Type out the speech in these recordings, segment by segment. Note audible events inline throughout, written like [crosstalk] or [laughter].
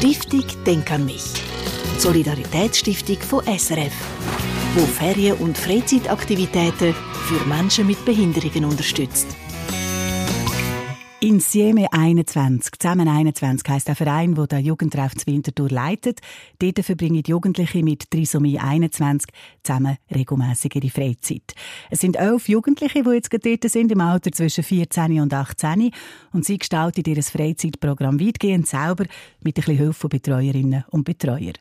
Stiftung Denk an mich. Solidaritätsstiftung von SRF, wo Ferien- und Freizeitaktivitäten für Menschen mit Behinderungen unterstützt. Insieme 21, zusammen 21 heisst der Verein, der den Jugendtreff zu Winterthur leitet. Dort verbringen Jugendliche mit Trisomie 21 zusammen regelmässig ihre Freizeit. Es sind elf Jugendliche, die jetzt dort sind, im Alter zwischen 14 und 18 und sie gestalten ihr Freizeitprogramm weitgehend selber mit ein bisschen Hilfe von Betreuerinnen und Betreuern.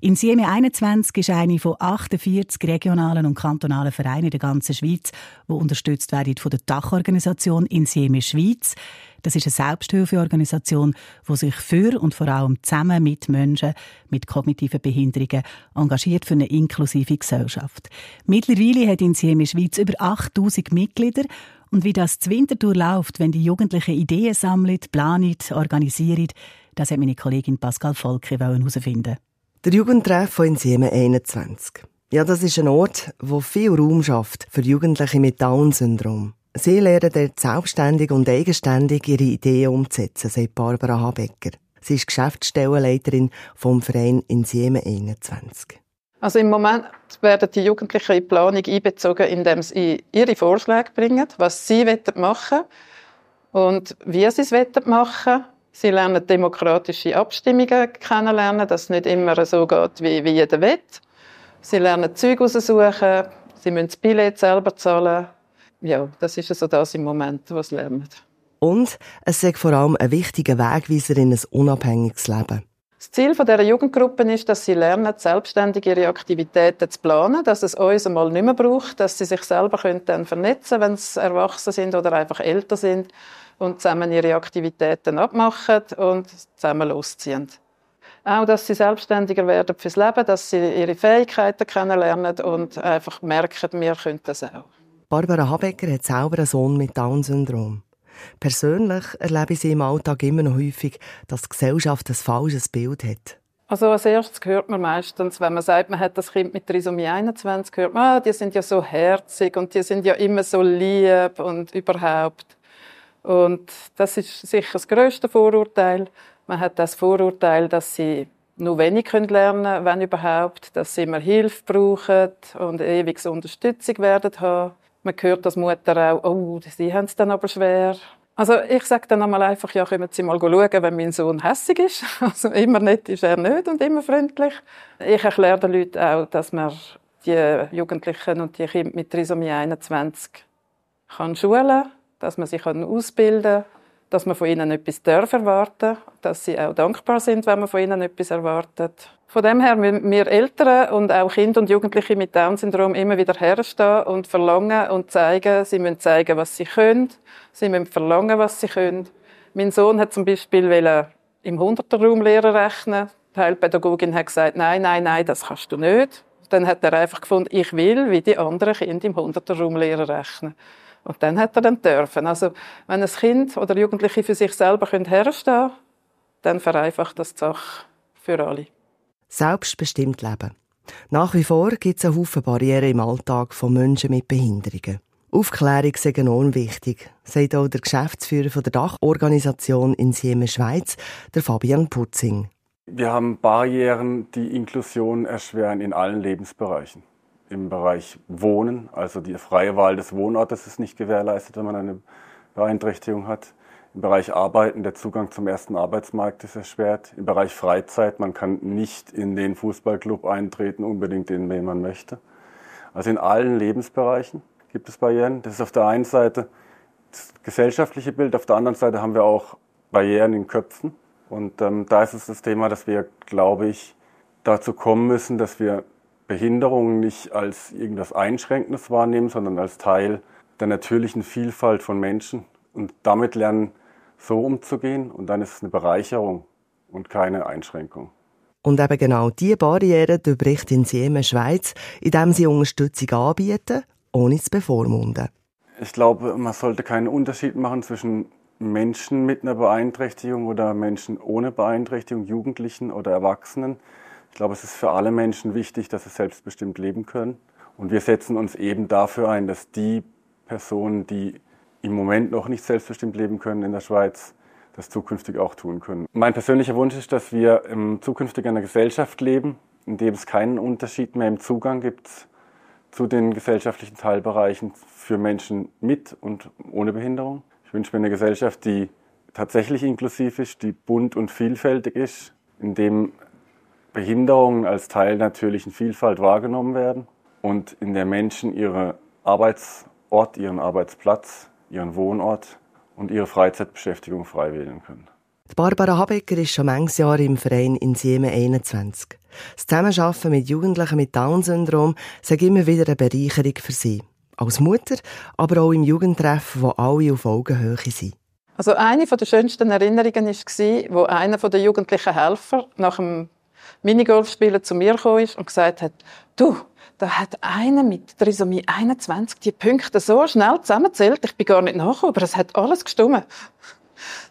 Insieme 21 ist eine von 48 regionalen und kantonalen Vereinen in der ganzen Schweiz, die unterstützt werden von der Dachorganisation Insieme Schweiz. Das ist eine Selbsthilfeorganisation, die sich für und vor allem zusammen mit Menschen mit kognitiven Behinderungen engagiert für eine inklusive Gesellschaft. Mittlerweile hat Insieme Schweiz über 8000 Mitglieder und wie das Wintertour läuft, wenn die Jugendlichen Ideen sammeln, planen, organisieren, das hat meine Kollegin Pascal Volke herausfinden Der Jugendtreff von Insiemen 21. Ja, das ist ein Ort, wo viel Raum schafft für Jugendliche mit Down-Syndrom. Sie lernen dort selbstständig und eigenständig ihre Ideen umzusetzen, sagt Barbara Habecker. Sie ist Geschäftsstellenleiterin vom Verein Insiemen 21. Also im Moment werden die Jugendlichen in die Planung einbezogen, indem sie ihre Vorschläge bringen, was sie machen wollen und wie sie es machen Sie lernen demokratische Abstimmungen kennenlernen, dass es nicht immer so geht, wie, wie jeder will. Sie lernen Zeug aussuchen, sie müssen das Billett selber zahlen, ja, das ist also das im Moment, was lernen. Und es ist vor allem ein wichtiger Wegweiser in ein unabhängiges Leben. Das Ziel dieser Jugendgruppen ist, dass sie lernen, selbstständig ihre Aktivitäten zu planen, dass es uns einmal nicht mehr braucht, dass sie sich selber dann vernetzen können, wenn sie erwachsen sind oder einfach älter sind und zusammen ihre Aktivitäten abmachen und zusammen losziehen. Auch, dass sie selbstständiger werden fürs Leben, dass sie ihre Fähigkeiten kennenlernen und einfach merken, wir können das auch. Barbara Habecker hat selber einen Sohn mit Down-Syndrom. Persönlich erlebe ich sie im Alltag immer noch häufig, dass die Gesellschaft ein falsches Bild hat. Also als erstes hört man meistens, wenn man sagt, man hat das Kind mit Trisomie 21, hört man, ah, die sind ja so herzig und die sind ja immer so lieb und überhaupt. Und das ist sicher das größte Vorurteil. Man hat das Vorurteil, dass sie nur wenig lernen können, wenn überhaupt, dass sie immer Hilfe brauchen und ewig Unterstützung werden haben. Man hört als Mutter auch, oh, sie haben es dann aber schwer. Also ich sage dann einmal einfach, ja, kommen Sie mal schauen, wenn mein Sohn hässig ist. [laughs] Also immer nett ist er nicht und immer freundlich. Ich erkläre den Leuten auch, dass man die Jugendlichen und die Kinder mit Trisomie 21 kann schulen, dass man sie ausbilden kann, dass man von ihnen etwas darf erwarten, dass sie auch dankbar sind, wenn man von ihnen etwas erwartet. Von dem her müssen wir Eltern und auch Kinder und Jugendliche mit Down-Syndrom immer wieder herstehen und verlangen und zeigen, sie müssen zeigen, was sie können, sie müssen verlangen, was sie können. Mein Sohn hat zum Beispiel im 100er-Raum Lehrer rechnen. Die Heilpädagogin hat gesagt, nein, nein, nein, das kannst du nicht. Dann hat er einfach gefunden, ich will, wie die anderen Kinder im 100er-Raum Lehrer rechnen. Und dann hat er dann dürfen. Also, wenn ein Kind oder Jugendliche für sich selber herstehen können, dann vereinfacht das die Sache für alle selbstbestimmt leben. Nach wie vor gibt es einen Haufen Barrieren im Alltag von Menschen mit Behinderungen. Aufklärung ist enorm wichtig, sagt auch der Geschäftsführer von der Dachorganisation in Siemens Schweiz, der Fabian Putzing. Wir haben Barrieren, die Inklusion erschweren in allen Lebensbereichen. Im Bereich Wohnen, also die freie Wahl des Wohnortes ist nicht gewährleistet, wenn man eine Beeinträchtigung hat. Im Bereich Arbeiten, der Zugang zum ersten Arbeitsmarkt ist erschwert. Im Bereich Freizeit, man kann nicht in den Fußballclub eintreten, unbedingt in den man möchte. Also in allen Lebensbereichen gibt es Barrieren. Das ist auf der einen Seite das gesellschaftliche Bild, auf der anderen Seite haben wir auch Barrieren in Köpfen. Und ähm, da ist es das Thema, dass wir, glaube ich, dazu kommen müssen, dass wir Behinderungen nicht als irgendwas Einschränkendes wahrnehmen, sondern als Teil der natürlichen Vielfalt von Menschen und damit lernen, so umzugehen und dann ist es eine Bereicherung und keine Einschränkung. Und eben genau diese Barriere durchbricht in Siemen Schweiz, indem sie Unterstützung anbieten, ohne zu bevormunden. Ich glaube, man sollte keinen Unterschied machen zwischen Menschen mit einer Beeinträchtigung oder Menschen ohne Beeinträchtigung, Jugendlichen oder Erwachsenen. Ich glaube, es ist für alle Menschen wichtig, dass sie selbstbestimmt leben können. Und wir setzen uns eben dafür ein, dass die Personen, die im Moment noch nicht selbstbestimmt leben können in der Schweiz, das zukünftig auch tun können. Mein persönlicher Wunsch ist, dass wir zukünftig in einer Gesellschaft leben, in dem es keinen Unterschied mehr im Zugang gibt zu den gesellschaftlichen Teilbereichen für Menschen mit und ohne Behinderung. Ich wünsche mir eine Gesellschaft, die tatsächlich inklusiv ist, die bunt und vielfältig ist, in dem Behinderungen als Teil der natürlichen Vielfalt wahrgenommen werden und in der Menschen ihre Arbeitsort, ihren Arbeitsplatz, ihren Wohnort und ihre Freizeitbeschäftigung frei wählen können. Barbara Habecker ist schon manches Jahr im Verein in Sieme 21. Das Zusammenarbeiten mit Jugendlichen mit Down-Syndrom sei immer wieder eine Bereicherung für sie. Als Mutter, aber auch im Jugendtreff, wo alle auf Augenhöhe sind. Also eine der schönsten Erinnerungen war, wo einer der jugendlichen Helfer nach dem Minigolfspielen zu mir kam und gesagt hat, du, da hat einer mit Trisomie 21 die Punkte so schnell zusammenzählt, ich bin gar nicht nachgekommen, aber es hat alles gestimmt.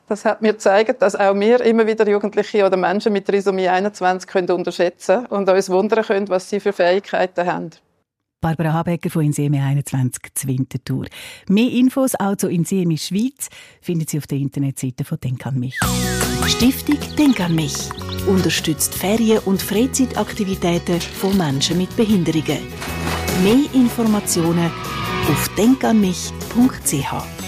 Das hat mir gezeigt, dass auch wir immer wieder Jugendliche oder Menschen mit Trisomie 21 können unterschätzen und uns wundern können, was sie für Fähigkeiten haben. Barbara Habecker von Inseme 21 Zwintertour. Mehr Infos auch zu Inseme Schweiz finden Sie auf der Internetseite von Denk an mich. Stiftung Denk an mich unterstützt Ferien- und Freizeitaktivitäten von Menschen mit Behinderungen. Mehr Informationen auf denkanmich.ch.